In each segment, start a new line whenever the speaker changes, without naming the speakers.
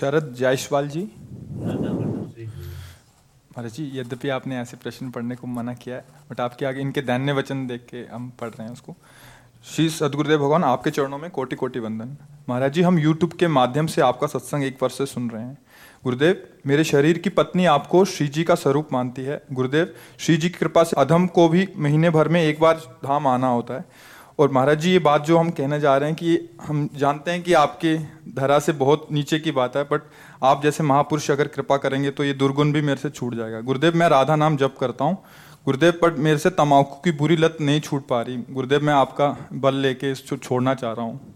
शरद जायसवाल जी। महाराज जी यद्यपि आपने ऐसे प्रश्न पढ़ने को मना किया है बट आपके आगे इनके दैन्य वचन देख के हम पढ़ रहे हैं उसको। श्री सदगुरुदेव भगवान आपके चरणों में कोटि कोटि वंदन। महाराज जी हम यूट्यूब के माध्यम से आपका सत्संग एक वर्ष से सुन रहे हैं। गुरुदेव मेरे शरीर की पत्नी आपको श्री जी का स्वरूप मानती है। गुरुदेव श्री जी की कृपा से अधम को भी महीने भर में एक बार धाम आना होता है। और महाराज जी, ये बात जो हम कहने जा रहे हैं कि हम जानते हैं कि आपके धरा से बहुत नीचे की बात है बट आप जैसे महापुरुष अगर कृपा करेंगे तो ये दुर्गुण भी मेरे से छूट जाएगा। गुरुदेव, मैं राधा नाम जप करता हूँ। गुरुदेव पर मेरे से तम्बाकू की बुरी लत नहीं छूट पा रही। गुरुदेव, मैं आपका बल लेके इसको छोड़ना चाह रहा हूँ।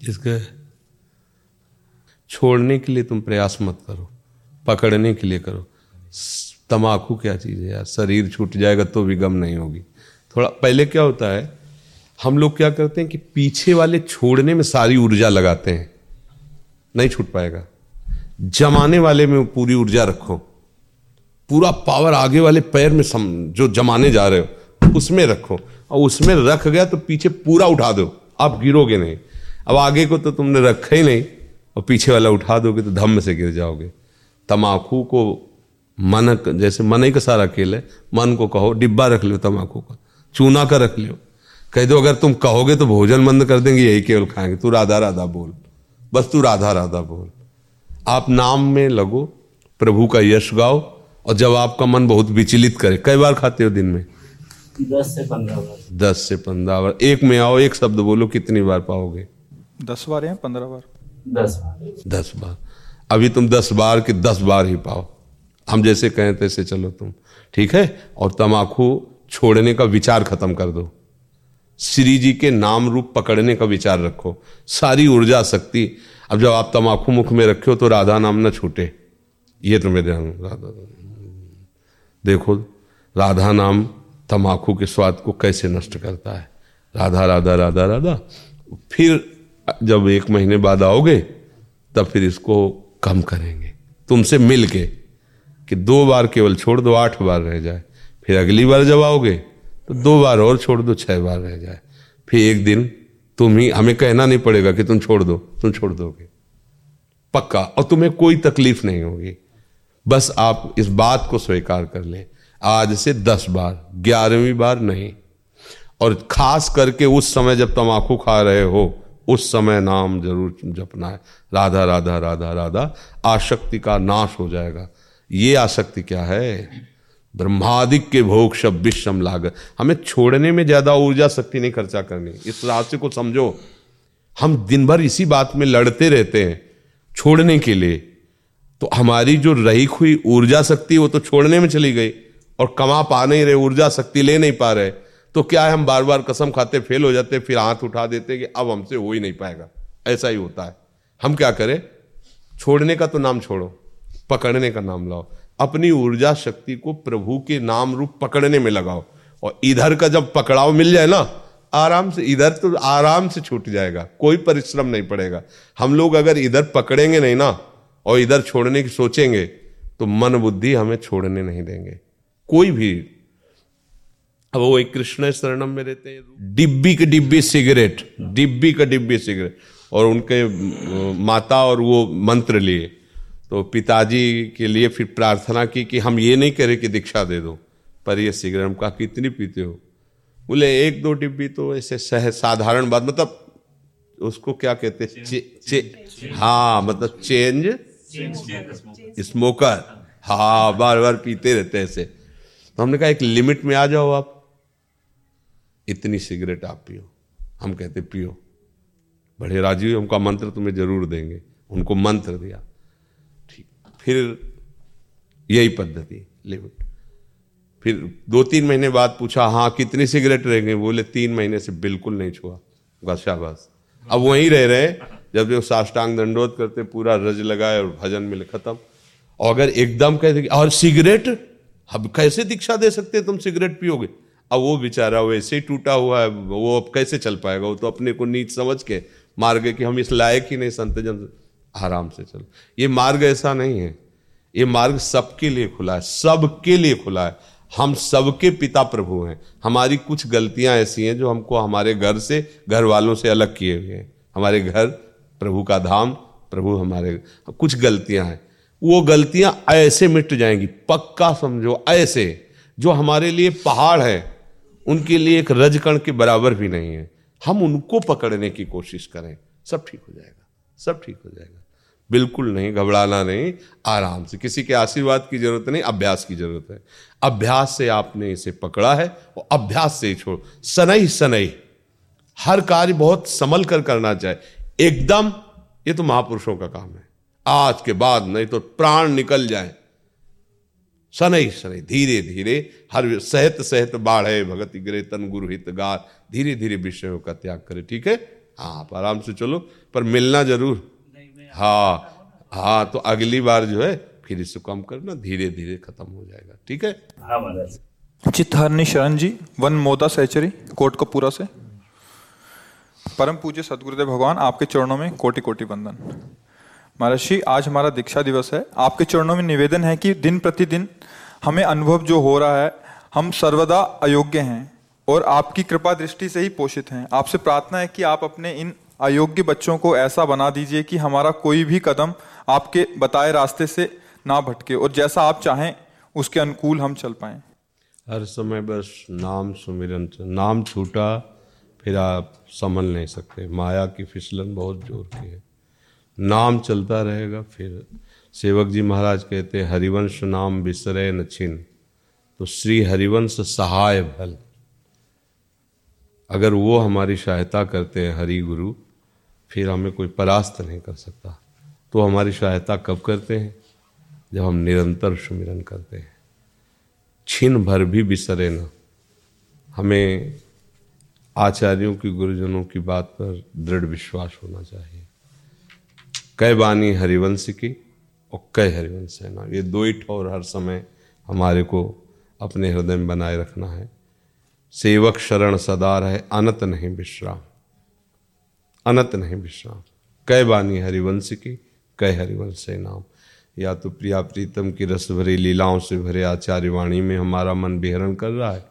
इसका छोड़ने के लिए तुम प्रयास मत करो, पकड़ने के लिए करो। तमाकू क्या चीज़ है यार? शरीर छूट जाएगा तो भी गम नहीं होगी। थोड़ा, पहले क्या होता है हम लोग क्या करते हैं कि पीछे वाले छोड़ने में सारी ऊर्जा लगाते हैं। नहीं छूट पाएगा। जमाने वाले में पूरी ऊर्जा रखो। पूरा पावर आगे वाले पैर में सम, जो जमाने जा रहे हो उसमें रखो। और उसमें रख गया तो पीछे पूरा उठा दो। आप गिरोगे नहीं। अब आगे को तो तुमने रखा ही नहीं। और पीछे वाला उठा दोगे तो धम्म से गिर जाओगे। तमाकू को मन जैसे मन ही का सारा खेल है मन को कहो डिब्बा रख लो तमाकू का। चूना का रख लो कह दो अगर तुम कहोगे तो भोजन बंद कर देंगे यही केवल खाएँगे। तू राधा राधा बोल। बस तू राधा राधा बोल। आप नाम में लगो प्रभु का यश गाओ और जब आपका मन बहुत विचलित करे कई बार खाते हो दिन में?
दस से पंद्रह बार।
दस से पंद्रह बार। एक में आओ एक शब्द बोलो कितनी बार पाओगे?
दस बार या पंद्रह बार?
दस बार।
दस बार। अभी तुम दस बार के दस बार ही पाओ। हम जैसे कहें तैसे चलो तुम। ठीक है? और तमाकू छोड़ने का विचार खत्म कर दो। श्री जी के नाम रूप पकड़ने का विचार रखो। सारी ऊर्जा शक्ति, अब जब आप तमाकू मुख में रखे हो तो राधा नाम ना छूटे। ये तो मेरे ध्यान राधा देखो, राधा नाम तमाकू के स्वाद को कैसे नष्ट करता है? राधा राधा राधा राधा। फिर जब एक महीने बाद आओगे, तब फिर इसको कम करेंगे। तुमसे मिल के कि दो बार केवल छोड़ दो, आठ बार रह जाए। फिर अगली बार जब आओगे तो दो बार और छोड़ दो, छह बार रह जाए। फिर एक दिन तुम ही, हमें कहना नहीं पड़ेगा कि तुम छोड़ दो, तुम छोड़ दोगे। पक्का। और तुम्हें कोई तकलीफ़ नहीं होगी। बस आप इस बात को स्वीकार कर लें। आज से दस बार, ग्यारहवीं बार नहीं। और खास करके उस समय जब तमाकू खा रहे हो, उस समय नाम ज़रूर जपना है। राधा राधा राधा राधा आसक्ति का नाश हो जाएगा। ये आसक्ति क्या है? ब्रह्मादिक के भोग शब विषम लाग। हमें छोड़ने में ज़्यादा ऊर्जा शक्ति नहीं खर्चा करनी। इस रास्ते को समझो। हम दिन भर इसी बात में लड़ते रहते हैं छोड़ने के लिए। तो हमारी जो रही हुई ऊर्जा शक्ति, वो तो छोड़ने में चली गई और कमा पा नहीं रहे, ऊर्जा शक्ति ले नहीं पा रहे। तो क्या है, हम बार बार कसम खाते फेल हो जाते फिर हाथ उठा देते कि अब हमसे हो ही नहीं पाएगा। ऐसा ही होता है। हम क्या करें? छोड़ने का तो नाम छोड़ो, पकड़ने का नाम लाओ। अपनी ऊर्जा शक्ति को प्रभु के नाम रूप पकड़ने में लगाओ। और इधर का जब पकड़ाव मिल जाए ना, आराम से, इधर तो आराम से छूट जाएगा, कोई परिश्रम नहीं पड़ेगा। हम लोग अगर इधर पकड़ेंगे नहीं ना, और इधर छोड़ने की सोचेंगे तो मन बुद्धि हमें छोड़ने नहीं देंगे। कोई भी। अब वो एक कृष्ण शरणम में रहते हैं, डिब्बी के डिब्बी सिगरेट, डिब्बी का डिब्बी सिगरेट, और उनके माता और वो मंत्र लिए। तो पिताजी के लिए फिर प्रार्थना की कि हम ये नहीं करें कि दीक्षा दे दो। पर ये सिगरेट हम कहा कितनी पीते हो। बोले, एक दो डिब्बी तो ऐसे सह, साधारण बात मतलब उसको क्या कहते हैं? हाँ मतलब चेंज? स्मोकर। हाँ बार बार पीते रहते हैं ऐसे। तो हमने कहा, एक लिमिट में आ जाओ आप। इतनी सिगरेट आप पियो। हम कहते, पियो। बड़े राजीव उनका मंत्र तुम्हें ज़रूर देंगे। उनको मंत्र दिया। फिर यही पद्धति लिमिट फिर दो तीन महीने बाद पूछा हाँ कितनी सिगरेट रह गई बोले, तीन महीने से बिल्कुल नहीं छुआ. बस शाबाश। अब वहीं रह रहे जब जो साष्टांग दंडोत करते, पूरा रज लगाए और भजन मिले खत्म। और अगर एकदम कह दे और सिगरेट अब कैसे दीक्षा दे सकते तुम सिगरेट पियोगे? अब वो बेचारा वैसे ही टूटा हुआ है, वो अब कैसे चल पाएगा? वो तो अपने को नीच समझ के मार गए कि हम इस लायक ही नहीं संत जन आराम से चलो। ये मार्ग ऐसा नहीं है। ये मार्ग सबके लिए खुला है, सबके लिए खुला है। हम सबके पिता प्रभु हैं। हमारी कुछ गलतियाँ ऐसी हैं जो हमको हमारे घर से, घर वालों से अलग किए हुए हैं। हमारे घर, प्रभु का धाम, प्रभु हमारे, कुछ गलतियाँ हैं। वो गलतियाँ ऐसे मिट जाएँगी, पक्का समझो, ऐसे, जो हमारे लिए पहाड़ है। उनके लिए एक रजकण के बराबर भी नहीं है। हम उनको पकड़ने की कोशिश करें। सब ठीक हो जाएगा, सब ठीक हो जाएगा। बिल्कुल नहीं, घबराना नहीं, आराम से। किसी के आशीर्वाद की ज़रूरत नहीं, अभ्यास की ज़रूरत है। अभ्यास से आपने इसे पकड़ा है और अभ्यास से छोड़। सनई सनई। हर कार्य बहुत संभल कर करना चाहिए एकदम, ये तो महापुरुषों का काम है। आज के बाद नहीं तो प्राण निकल जाए। शनै शनै धीरे धीरे। हर सहत सहत बाढ़े, भगत गिरे तन गुरु हित गार। धीरे धीरे विषयों का त्याग करे, ठीक है? हाँ आप आराम से चलो, पर मिलना ज़रूर। हाँ हाँ तो अगली बार जो है फिर इसको कम करना धीरे धीरे खत्म हो जाएगा ठीक है?
हाँ महाराज।
चित्तहरणी शरण जी वन मोदा सहचरी कोट कपूरा से। परम पूज्य सदगुरुदेव भगवान आपके चरणों में कोटि कोटि वंदन महर्षि आज हमारा दीक्षा दिवस है। आपके चरणों में निवेदन है कि दिन प्रतिदिन हमें अनुभव जो हो रहा है हम सर्वदा अयोग्य हैं और आपकी कृपा दृष्टि से ही पोषित हैं। आपसे प्रार्थना है कि आप अपने इन अयोग्य बच्चों को ऐसा बना दीजिए कि हमारा कोई भी कदम आपके बताए रास्ते से ना भटके और जैसा आप चाहें, उसके अनुकूल हम चल पाए।
हर समय बस नाम सुमिरन, नाम छूटा, फिर आप संभल नहीं सकते। माया की फिसलन बहुत ज़ोर की है। नाम चलता रहेगा, फिर सेवक जी महाराज कहते हरिवंश नाम बिसरे न छिन। तो श्री हरिवंश सहाय भल अगर वो हमारी सहायता करते हैं हरि गुरु फिर हमें कोई परास्त नहीं कर सकता। तो हमारी सहायता कब करते हैं? जब हम निरंतर सुमिरन करते हैं। छिन भर भी बिसरे न। हमें आचार्यों की, गुरुजनों की बात पर दृढ़ विश्वास होना चाहिए। कै बानी हरिवंश की और कै हरिवंश है ना। ये दो ही ठोर हर समय हमारे को अपने हृदय में बनाए रखना है। सेवक शरण सदा रहे, अनत नहीं विश्राम। अनत नहीं विश्राम। कै बानी हरिवंश की, कह हरिवंश नाम। या तो प्रिया प्रीतम की रस भरी लीलाओं से भरे आचार्य वाणी में हमारा मन विहरण कर रहा है,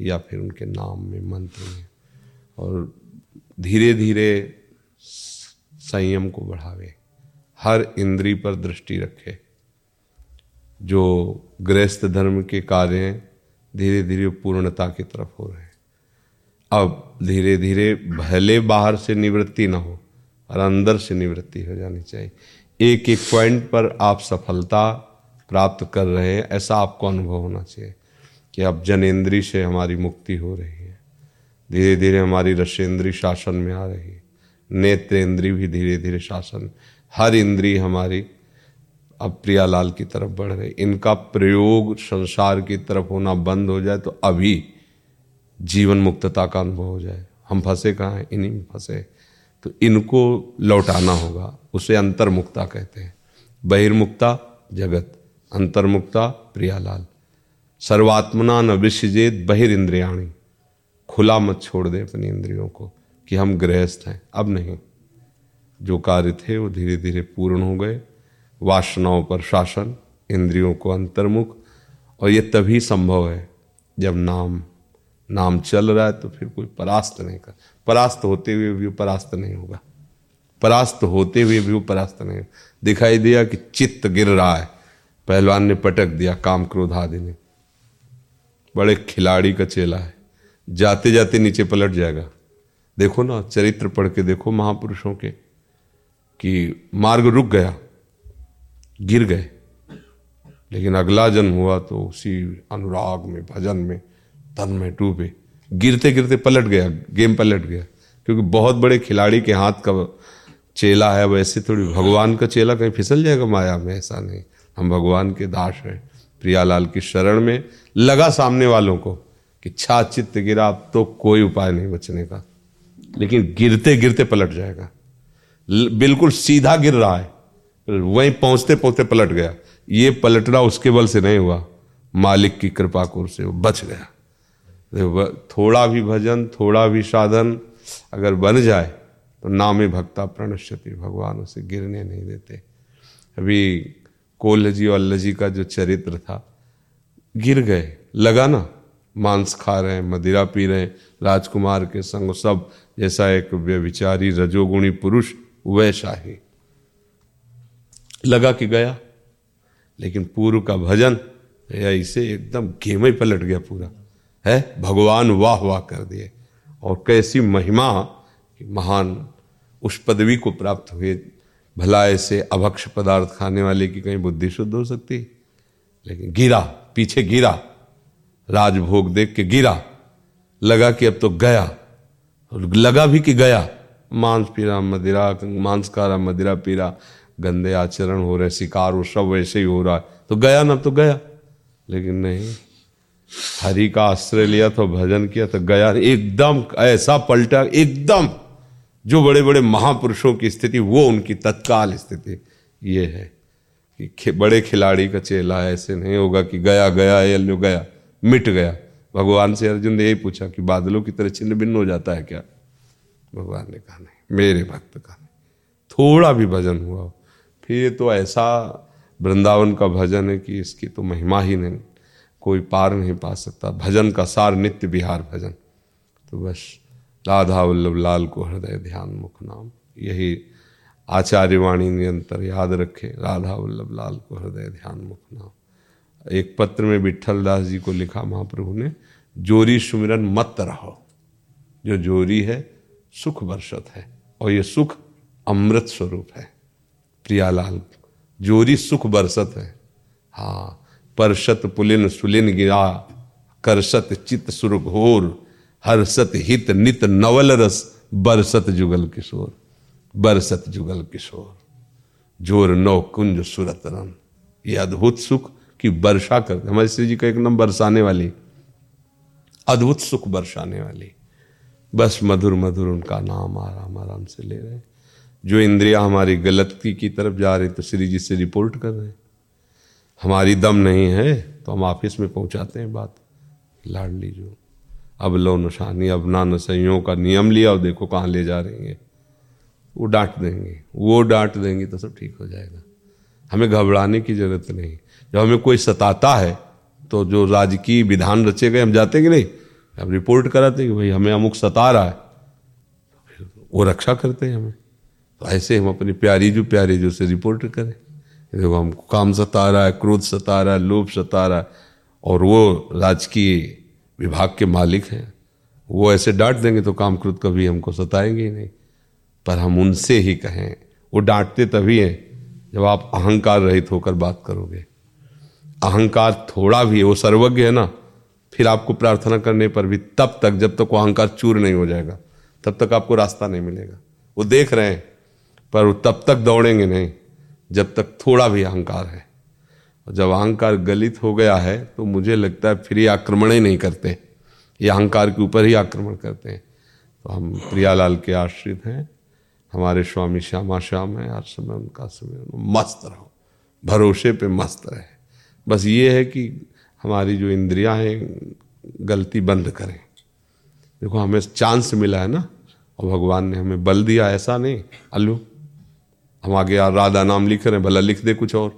या फिर उनके नाम में मंत्र में। और धीरे धीरे संयम को बढ़ावे। हर इंद्री पर दृष्टि रखे। जो गृहस्थ धर्म के कार्य हैं धीरे धीरे पूर्णता की तरफ़ हो रहे हैं। अब धीरे धीरे भले बाहर से निवृत्ति ना हो और अंदर से निवृत्ति हो जानी चाहिए। एक एक पॉइंट पर आप सफलता प्राप्त कर रहे हैं, ऐसा आपको अनुभव होना चाहिए कि अब जनेन्द्री से हमारी मुक्ति हो रही है। धीरे धीरे हमारी रशेंद्री शासन में आ रही है। नेत्रेंद्री भी धीरे धीरे शासन, हर इंद्री हमारी अब प्रियालाल की तरफ़ बढ़ रही इनका प्रयोग संसार की तरफ़ होना बंद हो जाए तो अभी जीवन मुक्तता का अनुभव हो जाए। हम फंसे कहाँ हैं? इन्हीं में फंसे तो इनको लौटाना होगा, उसे अंतर्मुक्ता कहते हैं। बहिर्मुक्ता जगत, अंतर्मुक्ता प्रियालाल। सर्वात्मना न विषजेत बहिर्ंद्रियाणी। खुला मत छोड़ दे अपनी इंद्रियों को कि हम गृहस्थ हैं। अब नहीं। जो कार्य थे, वो धीरे धीरे पूर्ण हो गए। वासनाओं पर शासन, इंद्रियों को अंतर्मुख। और ये तभी संभव है जब नाम नाम चल रहा है तो फिर कोई परास्त नहीं कर, परास्त होते हुए भी परास्त नहीं होगा। परास्त होते हुए भी परास्त नहीं दिखाई दिया कि चित्त गिर रहा है। पहलवान ने पटक दिया काम क्रोध आदि ने। बड़े खिलाड़ी का चेला है। जाते जाते नीचे पलट जाएगा। देखो ना, चरित्र पढ़ के देखो महापुरुषों के कि मार्ग रुक गया, गिर गए। लेकिन अगला जन्म हुआ तो उसी अनुराग में, भजन में तन में डूबे। गिरते गिरते पलट गया, गेम पलट गया, क्योंकि बहुत बड़े खिलाड़ी के हाथ का चेला है वैसे थोड़ी भगवान का चेला कहीं फिसल जाएगा माया में? ऐसा नहीं। हम भगवान के दास हैं। प्रियालाल की शरण में लगा सामने वालों को कि छा चित्त गिरा, अब तो कोई उपाय नहीं बचने का। लेकिन गिरते गिरते पलट जाएगा। बिल्कुल सीधा गिर रहा है। वहीं पहुँचते पहुँचते पलट गया। ये पलटना उसके बल से नहीं हुआ। मालिक की कृपा से वो बच गया। थोड़ा भी भजन, थोड़ा भी साधन अगर बन जाए तो नामे भक्ता प्रणश्यति, भगवान उसे गिरने नहीं देते। अभी कोल्ह जी और अल्ल जी का जो चरित्र था, गिर गए, लगा ना, मांस खा रहे हैं, मदिरा पी रहे हैं, राजकुमार के संग सब जैसा एक व्यविचारी रजोगुणी पुरुष वैसा ही लगा कि गया, लेकिन पूर्व का भजन या इसे एकदम गेम पलट गया पूरा। है? भगवान वाह वाह कर दिए। और कैसी महिमा महान उस पदवी को प्राप्त हुए। भला ऐसे अभक्ष पदार्थ खाने वाले की कहीं बुद्धि शुद्ध हो सकती। लेकिन गिरा, पीछे गिरा। राजभोग देख के गिरा। लगा कि अब तो गया। और लगा भी कि गया। मांस पीरा, मदिरा मांस कारा मदिरा पीरा। गंदे आचरण हो रहे, शिकार वो सब वैसे ही हो रहा है। तो गया ना तो गया। लेकिन नहीं। हरि का आश्रय लिया तो भजन किया तो गया। एकदम ऐसा पलटा एकदम जो बड़े बड़े महापुरुषों की स्थिति वो उनकी तत्काल स्थिति ये है कि खे, बड़े खिलाड़ी का चेला ऐसे नहीं होगा कि गया गया ये गया मिट गया। भगवान से अर्जुन ने यही पूछा कि बादलों की तरह छिन्न भिन्न हो जाता है क्या? भगवान ने कहा नहीं मेरे भक्त का नहीं। थोड़ा भी भजन हुआ फिर तो ऐसा वृंदावन का भजन है कि इसकी तो महिमा ही नहीं। कोई पार नहीं पा सकता। भजन का सार नित्य बिहार भजन। तो बस राधा वल्लभ लाल को हृदय ध्यान मुख नाम। यही आचार्य वाणी निरंतर याद रखे। राधा वल्लभ लाल को हृदय ध्यान मुख नाम। एक पत्र में विठल दास जी को लिखा महाप्रभु ने, जोरी सुमिरन मत रहो। जो जोरी है, सुख वर्षत है, और ये सुख अमृत स्वरूप है। प्रियालाल, जोरी सुख बरसत है। हाँ परसत पुलिन सुलिन गिरा करसत चित सुर घोर हर्षत हित नित नवल रस बरसत जुगल किशोर बरसत जुगल किशोर। ज़ोर नौ कुंज सुरत रन ये अद्भुत सुख की वर्षा करते हमारे श्री जी का एक नाम बरसाने वाली। अद्भुत सुख बरसाने वाली। बस मधुर मधुर उनका नाम आराम आराम से ले रहे जो इंद्रिया हमारी गलती की तरफ़ जा रही तो श्री जी से रिपोर्ट कर रहे हमारी दम नहीं है तो हम ऑफ़िस में पहुंचाते हैं बात। लाडली जो अब लो नशानी, अब ना नसैयों का नियम लिया और देखो कहाँ ले जा रही है। वो डांट देंगे, वो डांट देंगे तो सब ठीक हो जाएगा। हमें घबराने की ज़रूरत नहीं। जब हमें कोई सताता है तो जो राजकीय विधान रचे गए, हम जाते कि नहीं? अब रिपोर्ट कराते कि भाई हमें अमुक सता रहा है। वो रक्षा करते हैं हमें। तो ऐसे हम अपनी प्यारी जो प्यारी जो से रिपोर्ट करें। देखो हमको काम सता रहा है, क्रोध सता रहा है, लोभ सता रहा है, और वो राजकीय विभाग के मालिक हैं। वो ऐसे डांट देंगे तो काम क्रोध कभी हमको सताएँगे ही नहीं। पर हम उनसे ही कहें, वो डांटते तभी हैं, जब आप अहंकार रहित होकर बात करोगे। अहंकार थोड़ा भी है, वो सर्वज्ञ है ना, फिर आपको प्रार्थना करने पर भी तब तक, जब तक वो अहंकार चूर नहीं हो जाएगा, तब तक आपको रास्ता नहीं मिलेगा। वो देख रहे हैं, पर वो तब तक दौड़ेंगे नहीं। जब तक थोड़ा भी अहंकार है। जब अहंकार गलित हो गया है तो मुझे लगता है फिर ये आक्रमण ही नहीं करते। ये अहंकार के ऊपर ही आक्रमण करते हैं। तो हम प्रियालाल के आश्रित हैं। हमारे स्वामी श्यामा श्याम है। हर समय उनका समय मस्त रहो। भरोसे पे मस्त रहे। बस ये है कि हमारी जो इंद्रियाँ हैं, गलती बंद करें। देखो, हमें चांस मिला है ना? और भगवान ने हमें बल दिया, ऐसा नहीं। अल्लू। हम आगे यार राधा नाम लिख रहे हैं, भला लिख दे कुछ और।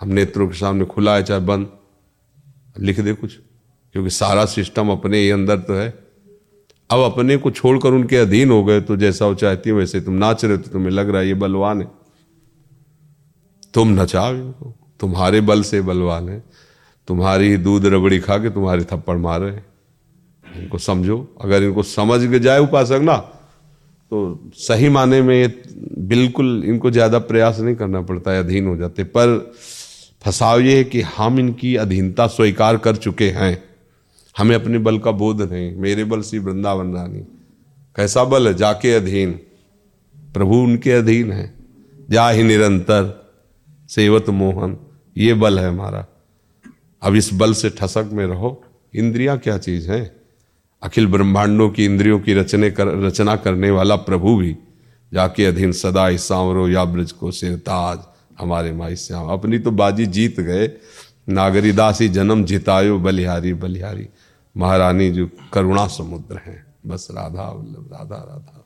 हम नेत्रों के सामने खुला है, चाहे बंद। लिख दे कुछ, क्योंकि सारा सिस्टम अपने ही अंदर तो है। अब अपने को छोड़कर उनके अधीन हो गए तो जैसा वो चाहती है, वैसे तुम नाच रहे हो तो तुम्हें लग रहा है ये बलवान है। तुम नचाओ इनको। तुम्हारे बल से बलवान है। तुम्हारी ही दूध रबड़ी खा के तुम्हारे थप्पड़ मार रहे हैं। इनको समझो। अगर इनको समझ के जाए उपासक ना तो सही माने में बिल्कुल इनको ज़्यादा प्रयास नहीं करना पड़ता है अधीन हो जाते। पर फसाव ये है कि हम इनकी अधीनता स्वीकार कर चुके हैं। हमें अपने बल का बोध नहीं, मेरे बल सी वृंदावन रानी। कैसा बल है? जाके अधीन। प्रभु उनके अधीन है। जा ही निरंतर, सेवत मोहन, ये बल है हमारा। अब इस बल से ठसक में रहो। इंद्रियाँ क्या चीज़ है? अखिल ब्रह्मांडों की इंद्रियों की रचने कर, रचना करने वाला प्रभु भी जाके अधीन सदा ही सांवरो या ब्रज को सिरताज हमारे माई श्याम। अपनी तो बाजी जीत गए। नागरीदास ही जन्म जितायो बलिहारी बलिहारी। महारानी जो करुणा समुद्र हैं। बस राधा, वल्लभ, राधा राधा।